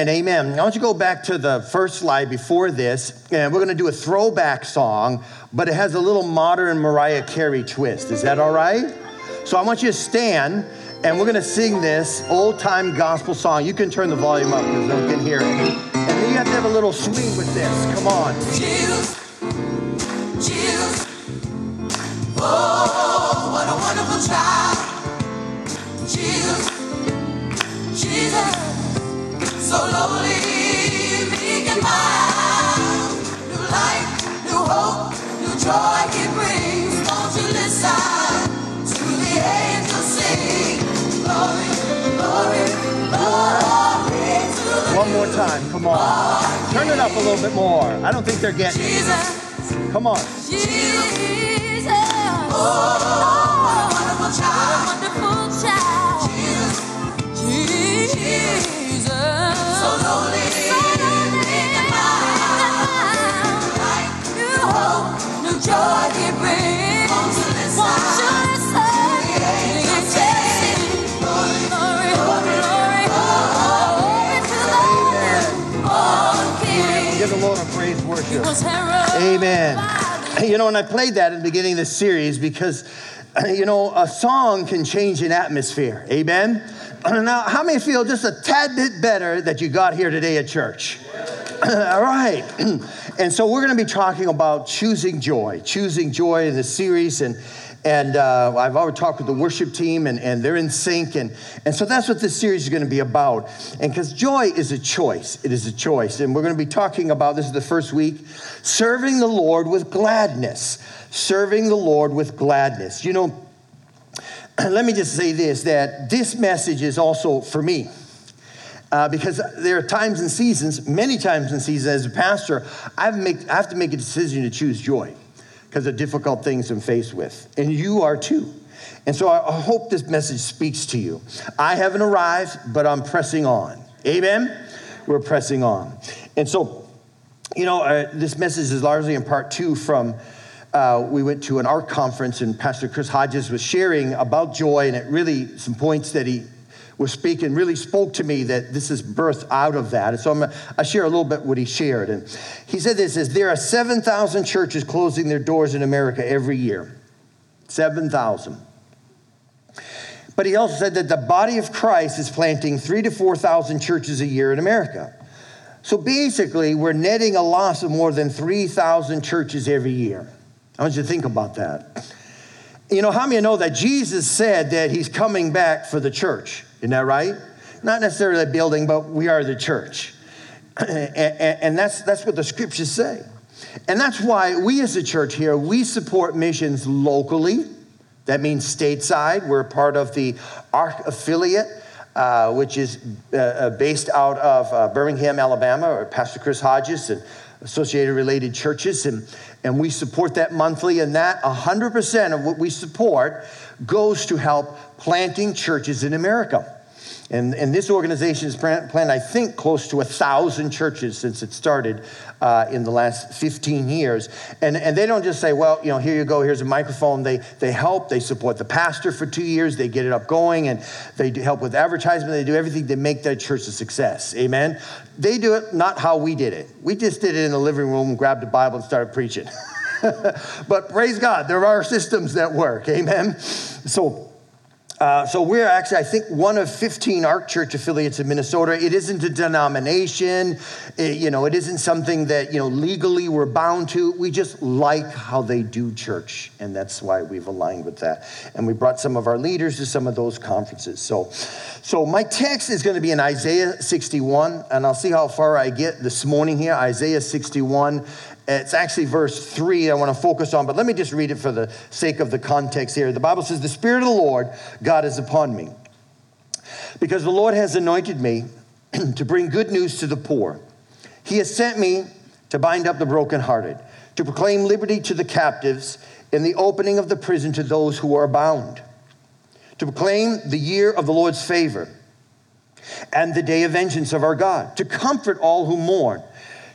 Amen, amen. I want you to go back to the first slide before this, and we're going to do a throwback song, but it has a little modern Mariah Carey twist. Is that all right? So I want you to stand, and we're going to sing this old time gospel song. You can turn the volume up because no one can hear it. And then you have to have a little swing with this. Come on. Jesus, Jesus, oh, what a wonderful child. Jesus, Jesus, so lonely, meek and mild. New life, new hope, new joy he brings. Won't you listen to the angels sing? Glory, glory, glory to the One more time. Come on. Turn it up a little bit more. I don't think they're getting it. Jesus. Come on. Jesus. Oh, oh what a wonderful child. Wonderful child. Jesus. Jesus. Heralded Amen. You know, and I played that in the beginning of this series because, you know, a song can change an atmosphere. Amen. Now, how many feel just a tad bit better that you got here today at church? All right. And so we're going to be talking about choosing joy, choosing joy in the series. And, and uh, I've already talked with the worship team, and, and they're in sync. And, and so that's what this series is going to be about. And because joy is a choice, it is a choice. And we're going to be talking about this is the first week serving the Lord with gladness. Serving the Lord with gladness. You know, let me just say this that this message is also for me. Uh, because there are times and seasons, many times and seasons as a pastor, I've make, I have to make a decision to choose joy because of difficult things I'm faced with. And you are too. And so I hope this message speaks to you. I haven't arrived, but I'm pressing on. Amen? We're pressing on. And so, you know, uh, this message is largely in part two from uh, we went to an ARC conference and Pastor Chris Hodges was sharing about joy, and it really, some points that he was speaking really spoke to me that this is birthed out of that. And so I'm I share a little bit what he shared. And he said this is there are 7,000 churches closing their doors in America every year. 7,000. But he also said that the body of Christ is planting three to 4,000 churches a year in America. So basically, we're netting a loss of more than 3,000 churches every year. I want you to think about that. You know, how many know that Jesus said that he's coming back for the church? Isn't that right? Not necessarily a building, but we are the church. and, that's, that's what the scriptures say. And that's why we as a church here, we support missions locally. That means stateside. We're part of the ARC affiliate, uh, which is uh, uh, based out of uh, Birmingham, Alabama, or Pastor Chris Hodges and associated related churches. And, and we support that monthly. And that 100% of what we support goes to help planting churches in America. And, and this organization has planned, I think, close to a thousand churches since it started uh, in the last 15 years. And, and they don't just say, well, you know, here you go, here's a microphone. They, they help, they support the pastor for two years, they get it up going, and they help with advertisement. They do everything to make that church a success. Amen? They do it not how we did it. We just did it in the living room, grabbed a Bible, and started preaching. but praise God, there are systems that work. Amen? So, uh, so we're actually, I think, one of 15 ARC Church affiliates in Minnesota. It isn't a denomination. It, you know, it isn't something that, you know, legally we're bound to. We just like how they do church, and that's why we've aligned with that. And we brought some of our leaders to some of those conferences. So, so my text is going to be in Isaiah 61, and I'll see how far I get this morning here. Isaiah 61. It's actually verse 3 I want to focus on, but let me just read it for the sake of the context here. The Bible says, The Spirit of the Lord, God, is upon me, because the Lord has anointed me to bring good news to the poor. He has sent me to bind up the brokenhearted, to proclaim liberty to the captives, and the opening of the prison to those who are bound, to proclaim the year of the Lord's favor and the day of vengeance of our God, to comfort all who mourn,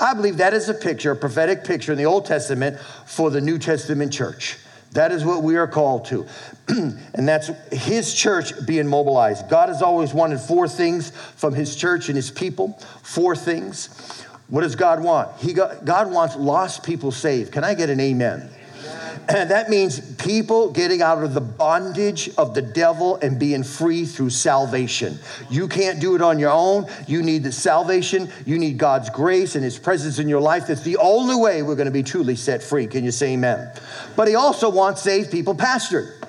I believe that is a picture, a prophetic picture in the Old Testament for the New Testament church. That is what we are called to. and that's his church being mobilized. God has always wanted four things from his church and his people. Four things. What does God want? He got, God wants lost people saved. Can I get an amen? And that means people getting out of the bondage of the devil and being free through salvation. You can't do it on your own. You need the salvation. You need God's grace and his presence in your life. That's the only way we're going to be truly set free. Can you say amen? But he also wants saved people pastored.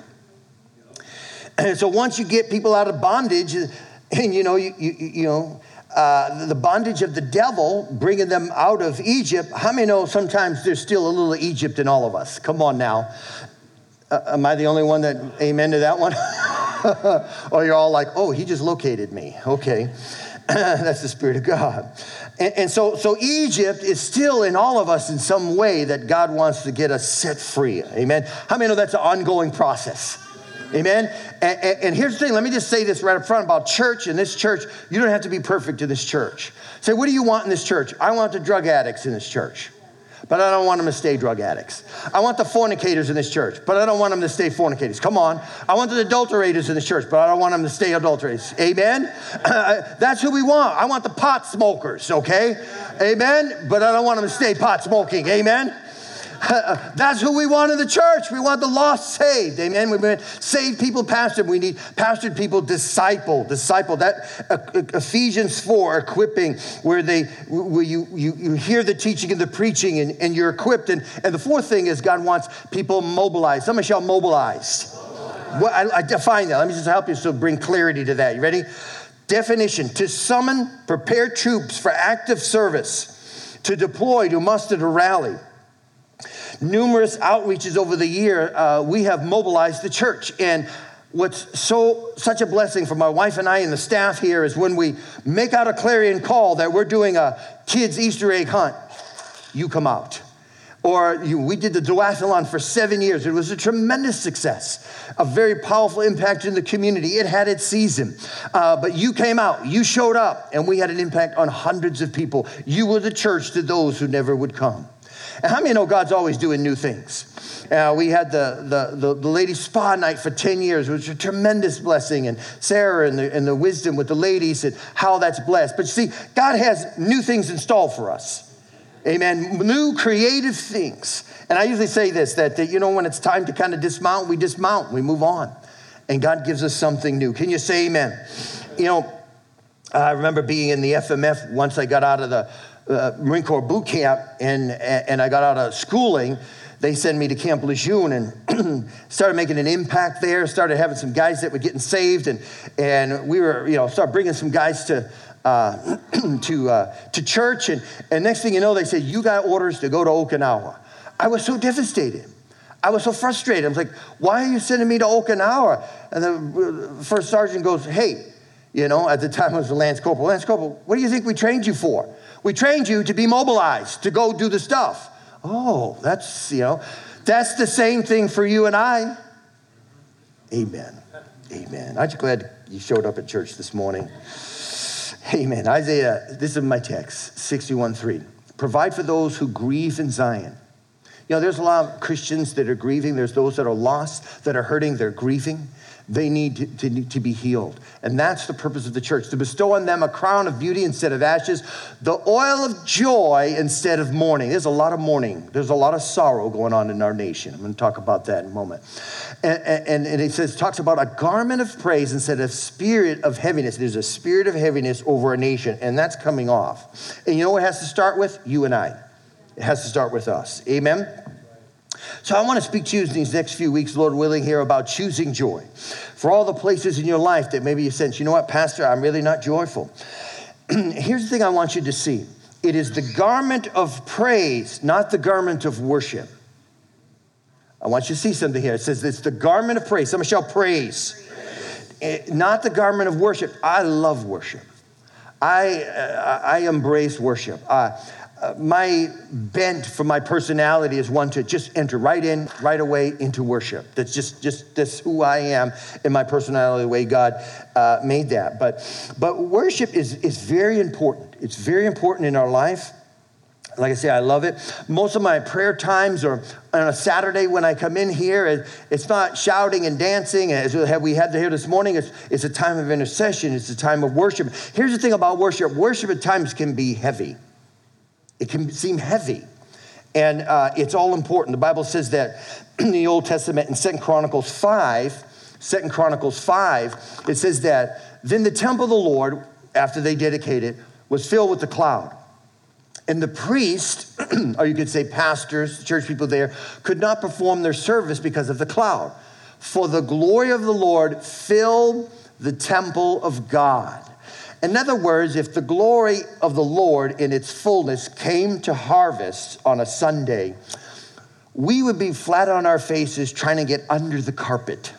And so once you get people out of bondage, and you know, you, you, you know, uh, the bondage of the devil, bringing them out of Egypt. How many know sometimes there's still a little Egypt in all of us? Come on now. Uh, am I the only one that amen to that one? or you're all like, oh, he just located me. Okay. That's the Spirit of God. And, and, so, so Egypt is still in all of us in some way that God wants to get us set free. Amen. How many know that's an ongoing process? Amen. And, and, and, here's the thing let me just say this right up front about church and this church. You don't have to be perfect in this church. Say, what do you want in this church? I want the drug addicts in this church, but I don't want them to stay drug addicts. I want the fornicators in this church, but I don't want them to stay fornicators. Come on. I want the adulterators in this church, but I don't want them to stay adulterators. Amen. That's who we want. I want the pot smokers, okay? Amen. But I don't want them to stay pot smoking. Amen. That's who we want in the church. We want the lost saved. Amen. We want saved people pastored. We need pastored people disciple. Disciple. That uh, uh, Ephesians 4, equipping, where they where you, you, you hear the teaching and the preaching and, and you're equipped. And, and the fourth thing is God wants people mobilized. Somebody shall mobilize. Well, I, I define that. Let me just help you so bring clarity to that. You ready? Definition to summon, prepare troops for active service, to deploy, to muster, to rally numerous outreaches over the year, uh, we have mobilized the church. And what's so such a blessing for my wife and I and the staff here is when we make out a clarion call that we're doing a kids Easter egg hunt, you come out. Or you, we did the duathlon for seven years. It was a tremendous success, a very powerful impact in the community. It had its season. Uh, but you came out, you showed up, and we had an impact on hundreds of people. You were the church to those who never would come. And how many know God's always doing new things? Uh, we had the, the, the, the ladies' spa night for 10 years, which was a tremendous blessing. And Sarah and the, and the wisdom with the ladies and how that's blessed. But you see, God has new things installed for us. Amen. New creative things. And I usually say this that, that, you know, when it's time to kind of dismount, we dismount, we move on. And God gives us something new. Can you say amen? You know, I remember being in the FMF once I got out of the uh, Marine Corps boot camp and, and I got out of schooling, they sent me to Camp Lejeune and started making an impact there, started having some guys that were getting saved, and, and we were, you know, started bringing some guys to, uh, to, uh, to church. And, and next thing you know, they said, You got orders to go to Okinawa. I was so devastated. I was so frustrated. I was like, Why are you sending me to Okinawa? And the uh, first sergeant goes, Hey, you know, at the time I was a Lance Corporal. Lance Corporal, what do you think we trained you for? We trained you to be mobilized, to go do the stuff. Oh, that's, you know, that's the same thing for you and I. Amen. Amen. Aren't you glad you showed up at church this morning? Amen. Isaiah, this is my text, 61 3. Provide for those who grieve in Zion. You know, there's a lot of Christians that are grieving. There's those that are lost, that are hurting, they're grieving. they need to, to, to, be healed. And that's the purpose of the church to bestow on them a crown of beauty instead of ashes, the oil of joy instead of mourning. There's a lot of mourning, there's a lot of sorrow going on in our nation. I'm going to talk about that in a moment. And, and, and it says, talks about a garment of praise instead of spirit of heaviness. There's a spirit of heaviness over a nation, and that's coming off. And you know what it has to start with? You and I. It has to start with us. Amen? So I want to speak to you in these next few weeks, Lord willing, here about choosing joy. For all the places in your life that maybe you sense, you know what, Pastor, I'm really not joyful. Here's the thing I want you to see it is the garment of praise, not the garment of worship. I want you to see something here. It says it's the garment of praise. Someone shall praise. It, eh, not the garment of worship. I love worship. I, uh, I embrace worship. Uh, uh, my bent for my personality is one to just enter right in, right away into worship. That's just, just that's who I am in my personality, the way God uh, made that. But, but worship is, is very important. It's very important in our life. Like I say, I love it. Most of my prayer times are on a Saturday when I come in here. It's not shouting and dancing as we had here this morning. It's, it's a time of intercession. It's a time of worship. Here's the thing about worship. Worship at times can be heavy. It can seem heavy. And uh, it's all important. The Bible says that in the Old Testament in Second Chronicles 5, Second Chronicles 5, it says that then the temple of the Lord, after they dedicated was filled with the cloud. And the priest, or you could say pastors, church people there, could not perform their service because of the cloud. For the glory of the Lord filled the temple of God. In other words, if the glory of the Lord in its fullness came to harvest on a Sunday, we would be flat on our faces trying to get under the carpet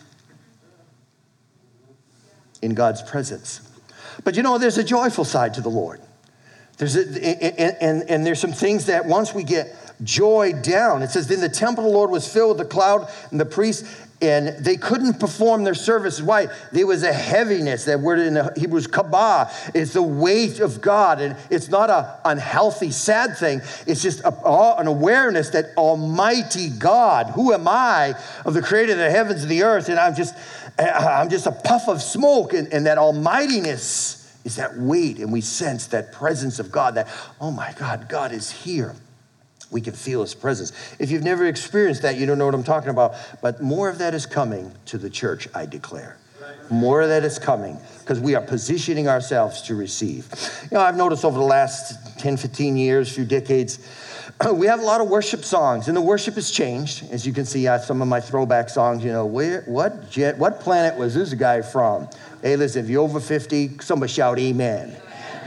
in God's presence. But you know, there's a joyful side to the Lord. There's a, and, and, and there's some things that once we get joy down, it says, Then the temple of the Lord was filled with the cloud, and the priests and they couldn't perform their service. Why? There was a heaviness. That word in the Hebrew is kabah. It's the weight of God, and it's not a unhealthy, sad thing. It's just a, an awareness that Almighty God, who am I, of the Creator of the heavens and the earth, and I'm just, uh, I'm just a puff of smoke, and, and that almightiness is that weight, and we sense that presence of God. That oh my God, God is here we can feel his presence. If you've never experienced that, you don't know what I'm talking about. But more of that is coming to the church, I declare. More of that is coming because we are positioning ourselves to receive. You know, I've noticed over the last 10, 15 years, few decades, we have a lot of worship songs, and the worship has changed. As you can see, uh, some of my throwback songs, you know, where, what, jet, what planet was this guy from? Hey, listen, if you're over 50, somebody shout amen.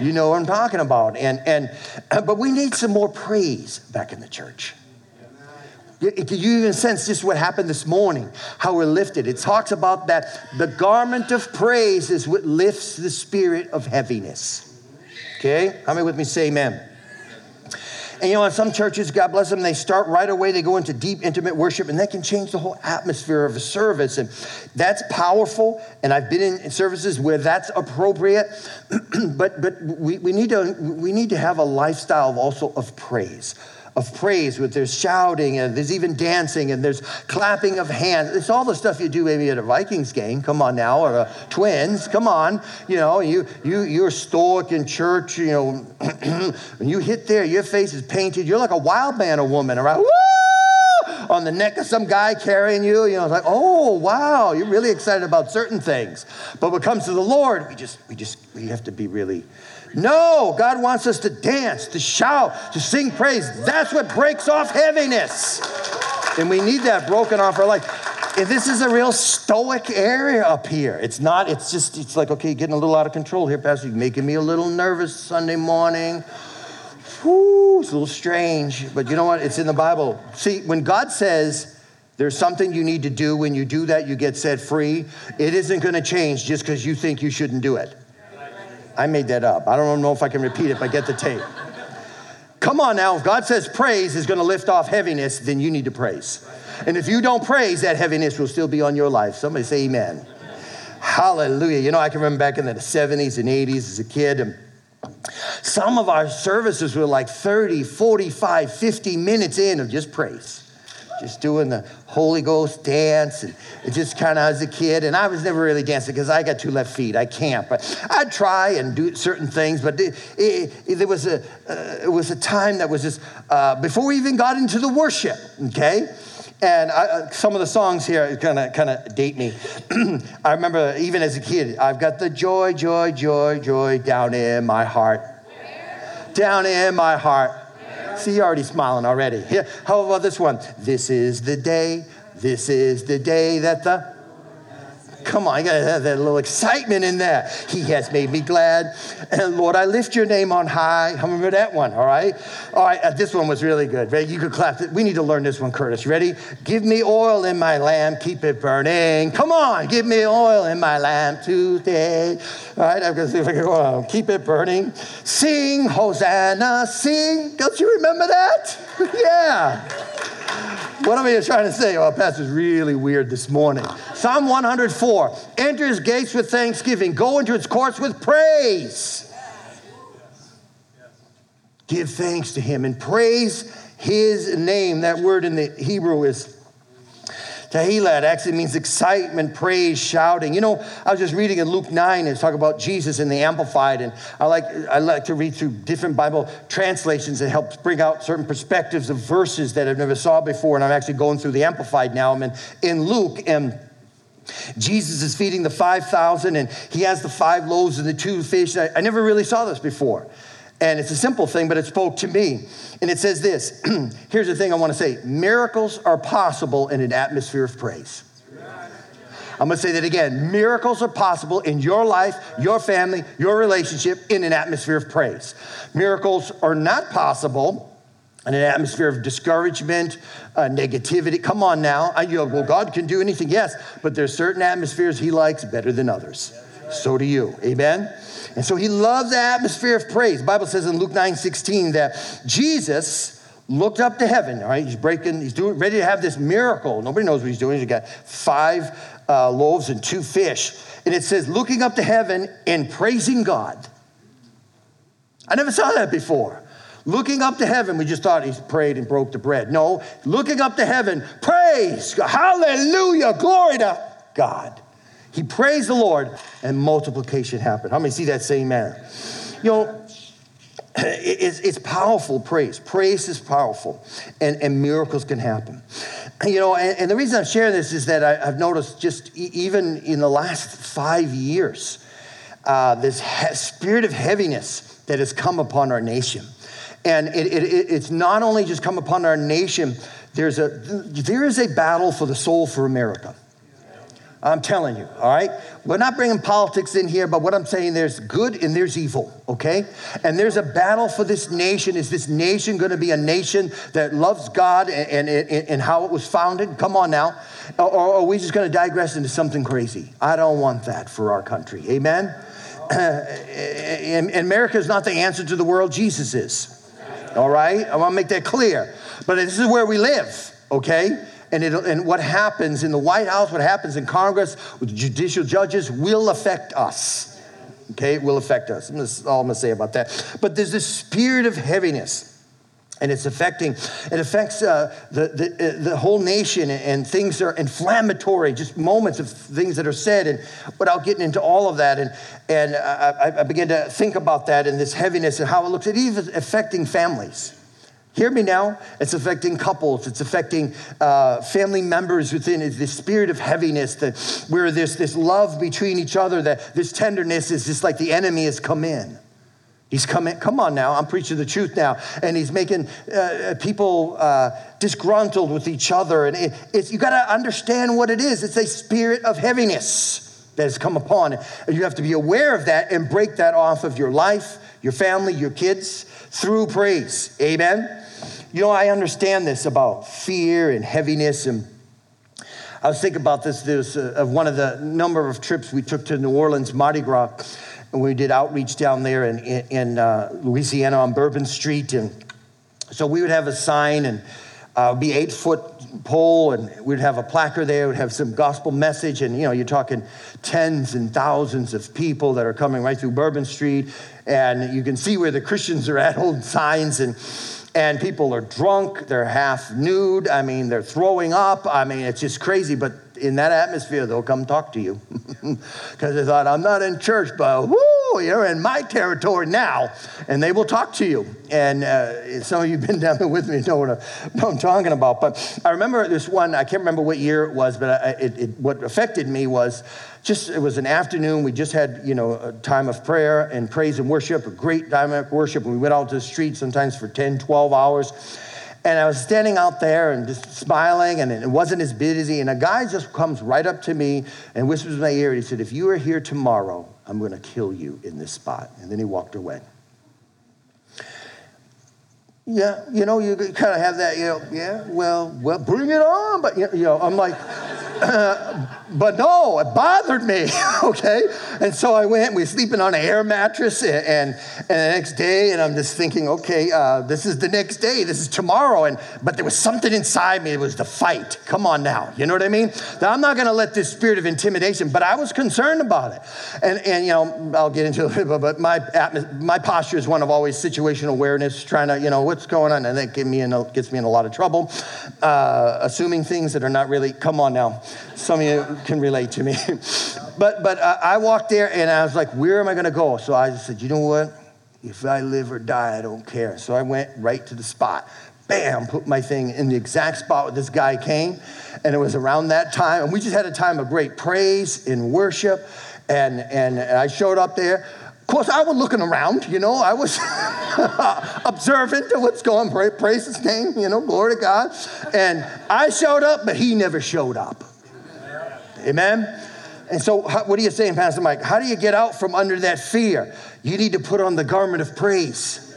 You know what I'm talking about. And, and, but we need some more praise back in the church. Did you even sense just what happened this morning? How we're lifted. It talks about that the garment of praise is what lifts the spirit of heaviness. Okay? How many with me say amen? And you know, in some churches, God bless them, they start right away, they go into deep, intimate worship, and that can change the whole atmosphere of a service. And that's powerful. And I've been in services where that's appropriate. but but we, we, need to, we need to have a lifestyle of also of praise of praise with there's shouting and there's even dancing and there's clapping of hands. It's all the stuff you do maybe at a Vikings game. Come on now, or a Twins. Come on, you know you you you're stoic in church. You know when you hit there, your face is painted. You're like a wild man or woman, right? Woo! on the neck of some guy carrying you. You know, it's like, oh wow, you're really excited about certain things. But when it comes to the Lord, we just we just we have to be really no, God wants us to dance, to shout, to sing praise. That's what breaks off heaviness. And we need that broken off our life. If this is a real stoic area up here. It's not, it's just, it's like, okay, getting a little out of control here, Pastor. You're making me a little nervous Sunday morning. Whew, it's a little strange, but you know what? It's in the Bible. See, when God says there's something you need to do, when you do that, you get set free, it isn't going to change just because you think you shouldn't do it. I made that up. I don't know if I can repeat it, but get the tape. Come on now, if God says praise is going to lift off heaviness, then you need to praise. And if you don't praise, that heaviness will still be on your life. Somebody say amen. Hallelujah. You know, I can remember back in the 70s and 80s as a kid, and some of our services were like 30, 45, 50 minutes in of just praise. Just doing the Holy Ghost dance, and it just kind of as a kid. And I was never really dancing because I got two left feet. I can't, but I'd try and do certain things. But it, it, it, there was a uh, it was a time that was just uh, before we even got into the worship. Okay. And I, uh, some of the songs here kind of kind of date me. I remember even as a kid, I've got the joy, joy, joy, joy down in my heart. Down in my heart. See, you're already smiling already. Yeah. How about this one? This is the day, this is the day that the Come on, you gotta have that little excitement in there. He has made me glad. And Lord, I lift your name on high. Remember that one, all right? All right, uh, this one was really good. You could clap. We need to learn this one, Curtis. Ready? Give me oil in my lamp, keep it burning. Come on, give me oil in my lamp today. All right, I'm gonna see if I can go on. Keep it burning. Sing, Hosanna, sing. Don't you remember that? yeah. What am I trying to say? Well, Pastor's really weird this morning. Psalm 104 Enter his gates with thanksgiving, go into his courts with praise. Give thanks to him and praise his name. That word in the Hebrew is Tehillah actually means excitement, praise, shouting. You know, I was just reading in Luke 9 and talk about Jesus in the Amplified, and I like I like to read through different Bible translations that helps bring out certain perspectives of verses that I've never saw before. And I'm actually going through the Amplified now. I'm in, in Luke and Jesus is feeding the 5,000 and he has the five loaves and the two fish. I, I never really saw this before. And it's a simple thing, but it spoke to me. And it says this here's the thing I want to say miracles are possible in an atmosphere of praise. I'm going to say that again. Miracles are possible in your life, your family, your relationship in an atmosphere of praise. Miracles are not possible in an atmosphere of discouragement, uh, negativity. Come on now. I, you know, well, God can do anything, yes, but there's certain atmospheres He likes better than others. So do you. Amen? And so he loves the atmosphere of praise. The Bible says in Luke 9 16 that Jesus looked up to heaven, all right? He's breaking, he's doing, ready to have this miracle. Nobody knows what he's doing. He's got five uh, loaves and two fish. And it says, looking up to heaven and praising God. I never saw that before. Looking up to heaven, we just thought he prayed and broke the bread. No, looking up to heaven, praise, hallelujah, glory to God. He praised the Lord, and multiplication happened. How many see that same manner? You know, it's, it's powerful praise. Praise is powerful, and, and miracles can happen. You know, and, and the reason I'm sharing this is that I, have noticed just even in the last five years, uh, this he- spirit of heaviness that has come upon our nation. And it, it, it's not only just come upon our nation, there's a, there is a battle for the soul for America. I'm telling you, all right? We're not bringing politics in here, but what I'm saying there's good and there's evil, okay? And there's a battle for this nation. Is this nation going to be a nation that loves God and, and, and how it was founded? Come on now. Or, or are we just going to digress into something crazy? I don't want that for our country. Amen? and America is not the answer to the world, Jesus is. All right? I want to make that clear. But this is where we live, okay? And, and what happens in the White House, what happens in Congress with judicial judges will affect us. Okay, it will affect us. That's all I'm gonna say about that. But there's this spirit of heaviness and it's affecting it affects uh, the, the, uh, the whole nation and things are inflammatory just moments of things that are said and without getting into all of that and, and I, I began to think about that and this heaviness and how it looks at even affecting families Hear me now. It's affecting couples. It's affecting uh, family members within it. This spirit of heaviness, where there's this love between each other, that this tenderness is just like the enemy has come in. He's coming. Come on now. I'm preaching the truth now, and he's making uh, people uh, disgruntled with each other. And it, it's you got to understand what it is. It's a spirit of heaviness that has come upon, and you have to be aware of that and break that off of your life, your family, your kids through praise. Amen. You know, I understand this about fear and heaviness. And I was thinking about this, this uh, of one of the number of trips we took to New Orleans, Mardi Gras, and we did outreach down there in, in, in uh, Louisiana on Bourbon Street. And so we would have a sign, and uh, be eight foot pole, and we'd have a placard there, we'd have some gospel message, and you know, you're talking tens and thousands of people that are coming right through Bourbon Street, and you can see where the Christians are at, holding signs, and and people are drunk, they're half nude, I mean, they're throwing up, I mean, it's just crazy, but in that atmosphere, they'll come talk to you. Because they thought, I'm not in church, but whoo, you're in my territory now. And they will talk to you. And uh, some of you have been down there with me know what, I, I'm talking about. But I remember this one, I can't remember what year it was, but I, it, it, what affected me was just, it was an afternoon. We just had, you know, a time of prayer and praise and worship, a great of worship. And we went out to the street sometimes for 10, 12 hours. And I was standing out there and just smiling, and it wasn't as busy. And a guy just comes right up to me and whispers in my ear. And he said, If you are here tomorrow, I'm going to kill you in this spot. And then he walked away. Yeah, you know, you kind of have that, you know, yeah, well, well, bring it on. But, you know, I'm like, but no, it bothered me, okay? And so I went, we were sleeping on an air mattress, and, and, and the next day, and I'm just thinking, okay, uh, this is the next day, this is tomorrow, and but there was something inside me, it was the fight. Come on now, you know what I mean? Now, I'm not gonna let this spirit of intimidation, but I was concerned about it. And, and you know, I'll get into it, but my, my posture is one of always situational awareness, trying to, you know, what's going on, and that gets me in a, gets me in a lot of trouble, uh, assuming things that are not really, come on now. Some of you can relate to me. but but I walked there and I was like, where am I going to go? So I just said, you know what? If I live or die, I don't care. So I went right to the spot. Bam, put my thing in the exact spot where this guy came. And it was around that time. And we just had a time of great praise and worship. And, and I showed up there. Of course, I was looking around, you know, I was observant of what's going on. Praise his name, you know, glory to God. And I showed up, but he never showed up. Amen? And so, what are you saying, Pastor Mike? How do you get out from under that fear? You need to put on the garment of praise.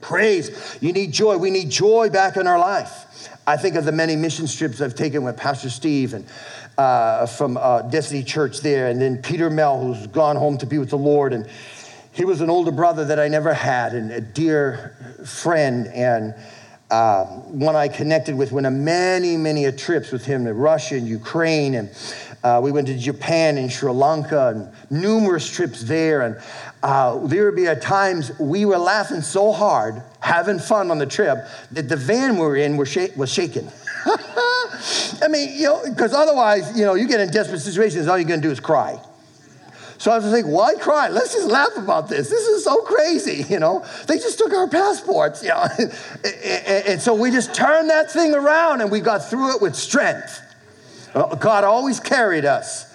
Praise. You need joy. We need joy back in our life. I think of the many mission trips I've taken with Pastor Steve and uh, from uh, Destiny Church there, and then Peter Mel, who's gone home to be with the Lord. And he was an older brother that I never had, and a dear friend, and uh, one I connected with. Went on many, many trips with him to Russia and Ukraine, and uh, we went to Japan and Sri Lanka, and numerous trips there. And uh, there would be at times we were laughing so hard, having fun on the trip, that the van we were in was, sh- was shaking. I mean, you know, because otherwise, you know, you get in desperate situations, all you're going to do is cry. So I was like, why cry? Let's just laugh about this. This is so crazy, you know. They just took our passports, you know. and so we just turned that thing around and we got through it with strength. Uh, God always carried us.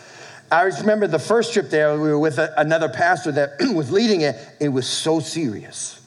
I remember the first trip there, we were with another pastor that was leading it. It was so serious.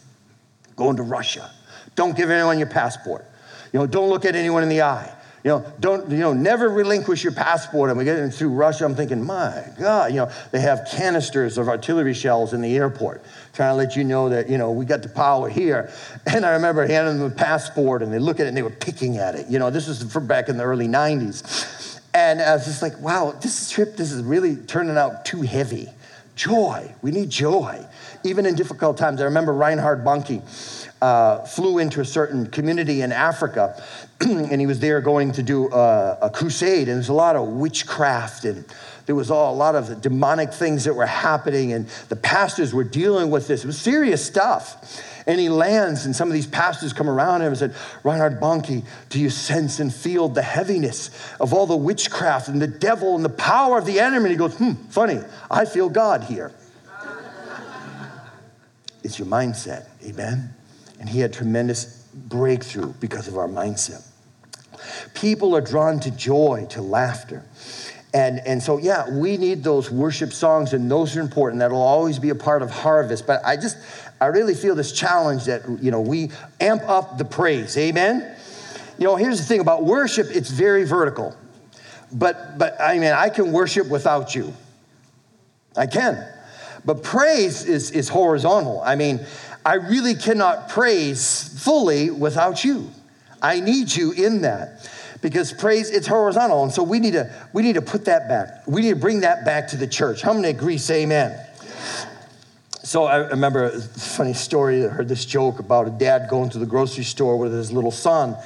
Going to Russia. Don't give anyone your passport. You know, don't look at anyone in the eye. You know, don't, you know, never relinquish your passport. And we get through Russia, I'm thinking, my God, you know, they have canisters of artillery shells in the airport, trying to let you know that, you know, we got the power here. And I remember handing them a passport and they look at it and they were picking at it. You know, this was from back in the early 90s. And I was just like, wow, this trip, this is really turning out too heavy. Joy, we need joy. Even in difficult times. I remember Reinhard Bonnke uh, flew into a certain community in Africa, and he was there going to do a, a crusade, and there's a lot of witchcraft and there was all, a lot of demonic things that were happening, and the pastors were dealing with this. It was serious stuff. And he lands, and some of these pastors come around him and said, Reinhard Bonnke, do you sense and feel the heaviness of all the witchcraft and the devil and the power of the enemy? And he goes, hmm, funny, I feel God here. it's your mindset, amen? And he had tremendous breakthrough because of our mindset. People are drawn to joy, to laughter. And, and so, yeah, we need those worship songs, and those are important. That'll always be a part of harvest. But I just, I really feel this challenge that, you know, we amp up the praise. Amen? You know, here's the thing about worship it's very vertical. But, but I mean, I can worship without you. I can. But praise is, is horizontal. I mean, I really cannot praise fully without you. I need you in that because praise it's horizontal. And so we need to we need to put that back. We need to bring that back to the church. How many agree? Say amen. So i remember a funny story. I heard this joke about a dad going to the grocery store with his little son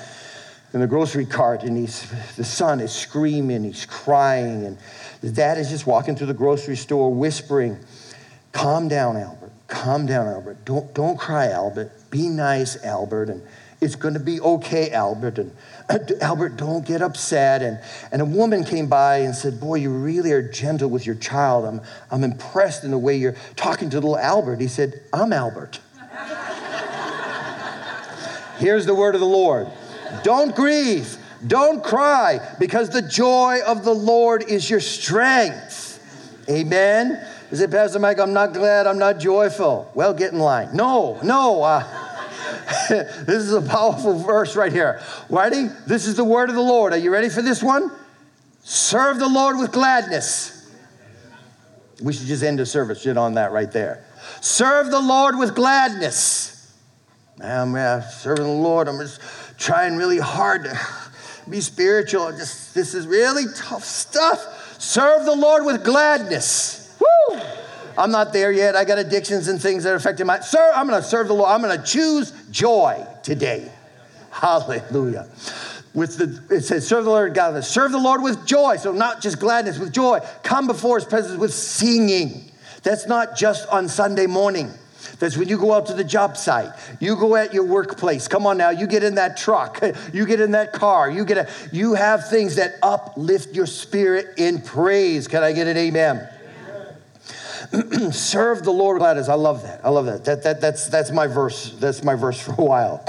in the grocery cart, and he's, the son is screaming, he's crying, and the dad is just walking through the grocery store whispering, Calm down, Albert. Calm down, Albert. Don't, don't cry, Albert. Be nice, Albert. And it's going to be okay, Albert. And uh, Albert, don't get upset. And, and a woman came by and said, Boy, you really are gentle with your child. I'm, I'm impressed in the way you're talking to little Albert. He said, I'm Albert. Here's the word of the Lord Don't grieve, don't cry, because the joy of the Lord is your strength. Amen. Is it, Pastor Mike, I'm not glad, I'm not joyful. Well, get in line. No, no. Uh, this is a powerful verse right here. Ready? This is the word of the Lord. Are you ready for this one? Serve the Lord with gladness. We should just end the service just on that right there. Serve the Lord with gladness. I'm serving the Lord. I'm just trying really hard to be spiritual. Just this is really tough stuff. Serve the Lord with gladness. I'm not there yet. I got addictions and things that are affecting my. Sir, I'm going to serve the Lord. I'm going to choose joy today. Hallelujah. With the, it says, serve the Lord God. Serve the Lord with joy. So not just gladness, with joy. Come before His presence with singing. That's not just on Sunday morning. That's when you go out to the job site. You go at your workplace. Come on now, you get in that truck. You get in that car. You get a, you have things that uplift your spirit in praise. Can I get an amen? serve the Lord gladness. I love that. I love that. That, that. That's, that's my verse. That's my verse for a while.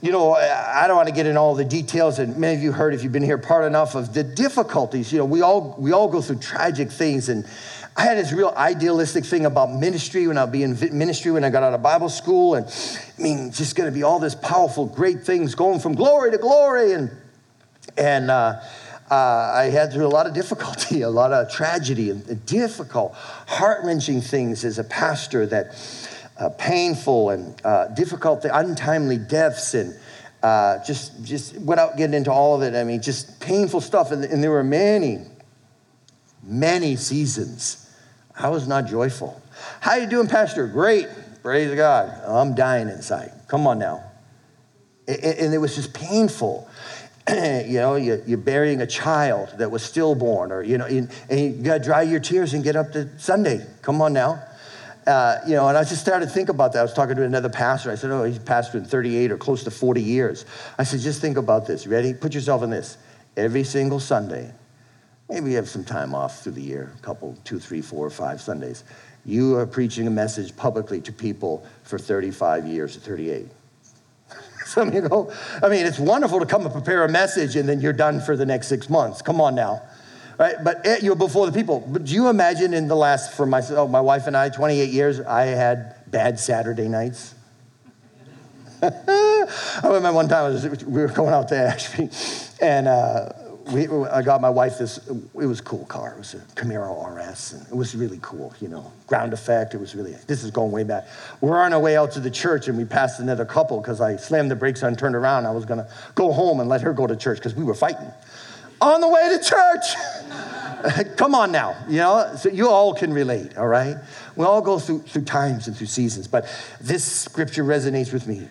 You know, I don't want to get in all the details, and many of you heard if you've been here part enough of the difficulties. You know, we all we all go through tragic things, and I had this real idealistic thing about ministry when I'd be in ministry when I got out of Bible school, and I mean, just going to be all this powerful, great things going from glory to glory, and and. Uh, uh, I had through a lot of difficulty, a lot of tragedy, and, difficult, heart wrenching things as a pastor that uh, painful and uh, difficult, untimely deaths, and uh, just, just without getting into all of it, I mean, just painful stuff. And, and there were many, many seasons. I was not joyful. How you doing, Pastor? Great. Praise God. I'm dying inside. Come on now. And it was just painful. you know, you're burying a child that was stillborn, or, you know, and you got to dry your tears and get up to Sunday. Come on now. Uh, you know, and I just started to think about that. I was talking to another pastor. I said, Oh, he's pastored in 38 or close to 40 years. I said, Just think about this. Ready? Put yourself in this. Every single Sunday, maybe you have some time off through the year, a couple, two, three, four, five Sundays. You are preaching a message publicly to people for 35 years or 38. Some you go, I mean, it's wonderful to come and prepare a message and then you're done for the next six months. Come on now. Right? But eh, you're before the people. But do you imagine in the last, for myself, my wife and I, 28 years, I had bad Saturday nights? I remember one time was, we were going out to Ashby and uh, we, I got my wife this, it was a cool car. It was a Camaro RS, and it was really cool, you know, ground effect. It was really, this is going way back. We're on our way out to the church, and we passed another couple because I slammed the brakes and turned around. I was going to go home and let her go to church because we were fighting. On the way to church. Come on now, you know, so you all can relate, all right? We all go through, through times and through seasons, but this scripture resonates with me.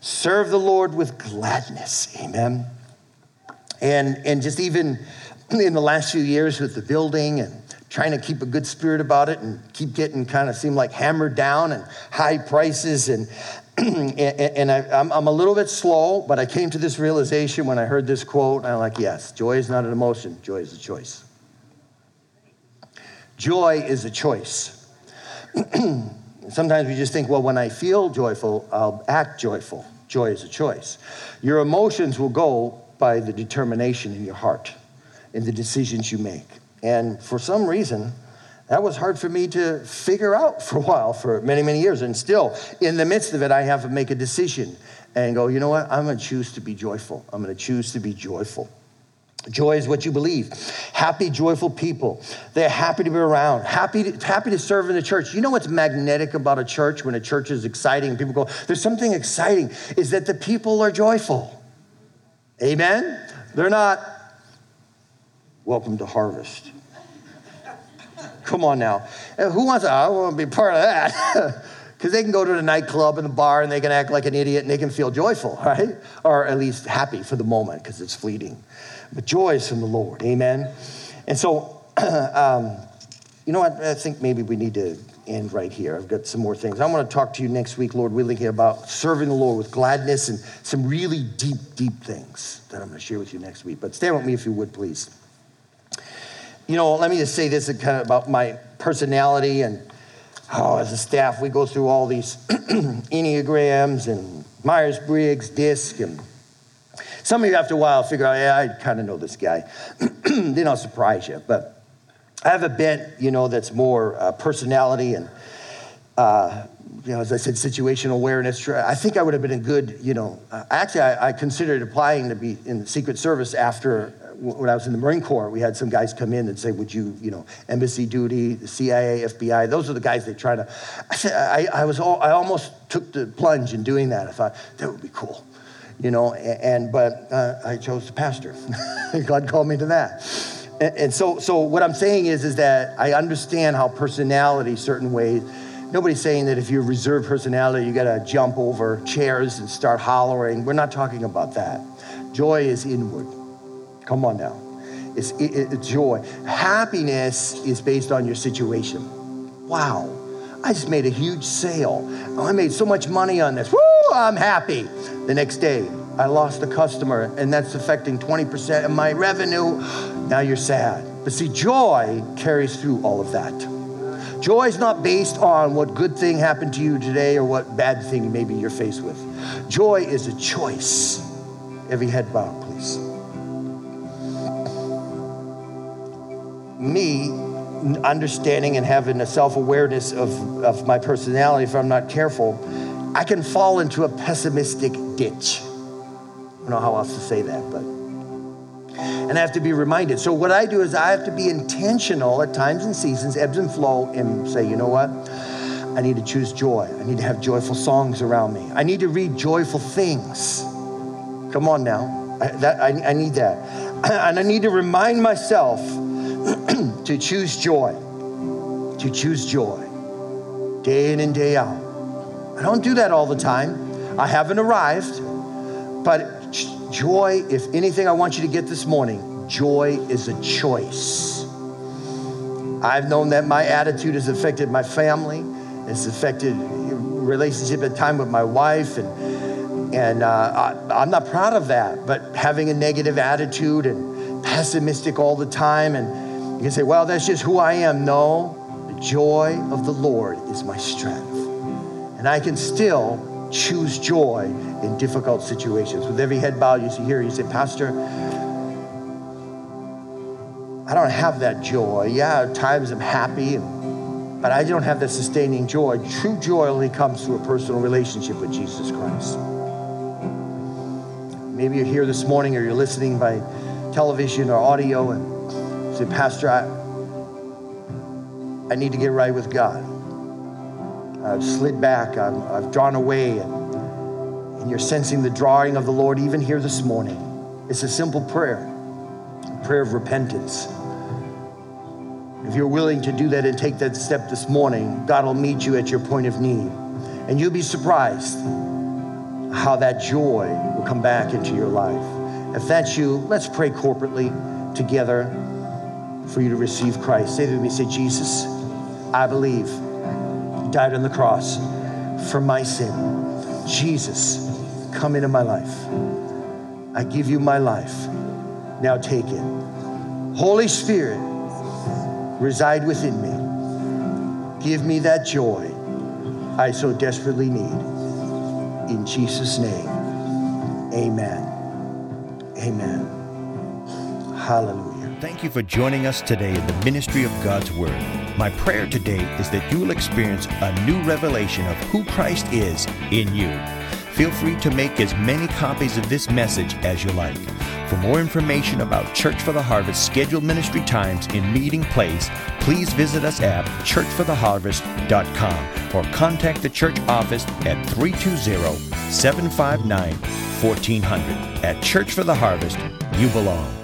Serve the Lord with gladness, amen. And, and just even in the last few years with the building and trying to keep a good spirit about it and keep getting kind of seem like hammered down and high prices and and, and I, am a little bit slow, but I came to this realization when I heard this quote, I'm like, yes, joy is not an emotion, joy is a choice. Joy is a choice. Sometimes we just think, well, when I feel joyful, I'll act joyful. Joy is a choice. Your emotions will go by the determination in your heart in the decisions you make. And for some reason, that was hard for me to figure out for a while, for many, many years. And still, in the midst of it, I have to make a decision and go, you know what? I'm going to choose to be joyful. I'm going to choose to be joyful. Joy is what you believe. Happy, joyful people. They're happy to be around, happy to, happy to serve in the church. You know what's magnetic about a church when a church is exciting? People go, there's something exciting, is that the people are joyful. Amen? They're not, welcome to harvest. Come on now. Who wants to, I want to be part of that. Because they can go to the nightclub and the bar and they can act like an idiot and they can feel joyful, right? Or at least happy for the moment because it's fleeting. But joy is from the Lord, amen? And so, um, you know what? I think maybe we need to end right here. I've got some more things. I want to talk to you next week, Lord willing, about serving the Lord with gladness and some really deep, deep things that I'm going to share with you next week. But stand with me if you would, please. You know, let me just say this kind of about my personality and oh, as a staff, we go through all these Enneagrams and Myers Briggs, DISC, and some of you after a while figure out, yeah, I kind of know this guy. then I'll surprise you. But I have a bent, you know, that's more uh, personality and, uh, you know, as I said, situational awareness. I think I would have been a good, you know, uh, actually, I, I considered applying to be in the Secret Service after when I was in the Marine Corps, we had some guys come in and say, "Would you, you know, embassy duty, the CIA, FBI? Those are the guys they try to." I said, I, I was, all, I almost took the plunge in doing that. I thought that would be cool, you know. And, and but uh, I chose the pastor. God called me to that. And, and so, so what I'm saying is, is that I understand how personality, certain ways. Nobody's saying that if you're reserved personality, you got to jump over chairs and start hollering. We're not talking about that. Joy is inward. Come on now. It's, it, it's joy. Happiness is based on your situation. Wow. I just made a huge sale. I made so much money on this. Woo, I'm happy. The next day, I lost a customer, and that's affecting 20% of my revenue. Now you're sad. But see, joy carries through all of that. Joy is not based on what good thing happened to you today or what bad thing maybe you're faced with. Joy is a choice. Every head bowed, please. me understanding and having a self awareness of, of my personality, if I'm not careful, I can fall into a pessimistic ditch. Don't know how else to say that, but. And I have to be reminded. So, what I do is I have to be intentional at times and seasons, ebbs and flow, and say, you know what? I need to choose joy. I need to have joyful songs around me. I need to read joyful things. Come on now. I, that, I, I need that. And I need to remind myself to choose joy, to choose joy, day in and day out. I don't do that all the time. I haven't arrived, but joy, if anything I want you to get this morning, joy is a choice. I've known that my attitude has affected my family, it's affected relationship at time with my wife, and and uh, I, I'm not proud of that. But having a negative attitude and pessimistic all the time and you can say, well, that's just who I am. No, the joy of the Lord is my strength. And I can still choose joy in difficult situations. With every head bowed, you see here, you say, Pastor, I don't have that joy. Yeah, at times I'm happy, but I don't have that sustaining joy. True joy only comes through a personal relationship with Jesus Christ. Maybe you're here this morning or you're listening by television or audio and Say, Pastor, I, I need to get right with God. I've slid back, i have drawn away, and, and you're sensing the drawing of the Lord even here this morning. It's a simple prayer, a prayer of repentance. If you're willing to do that and take that step this morning, God will meet you at your point of need. And you'll be surprised how that joy will come back into your life. If that's you, let's pray corporately together for you to receive Christ. Say to me, say, Jesus, I believe died on the cross for my sin. Jesus, come into my life. I give you my life. Now take it. Holy Spirit, reside within me. Give me that joy I so desperately need. In Jesus' name, amen. Amen. Hallelujah. Thank you for joining us today in the ministry of God's Word. My prayer today is that you will experience a new revelation of who Christ is in you. Feel free to make as many copies of this message as you like. For more information about Church for the Harvest scheduled ministry times and meeting place, please visit us at churchfortheharvest.com or contact the church office at 320 759 1400. At Church for the Harvest, you belong.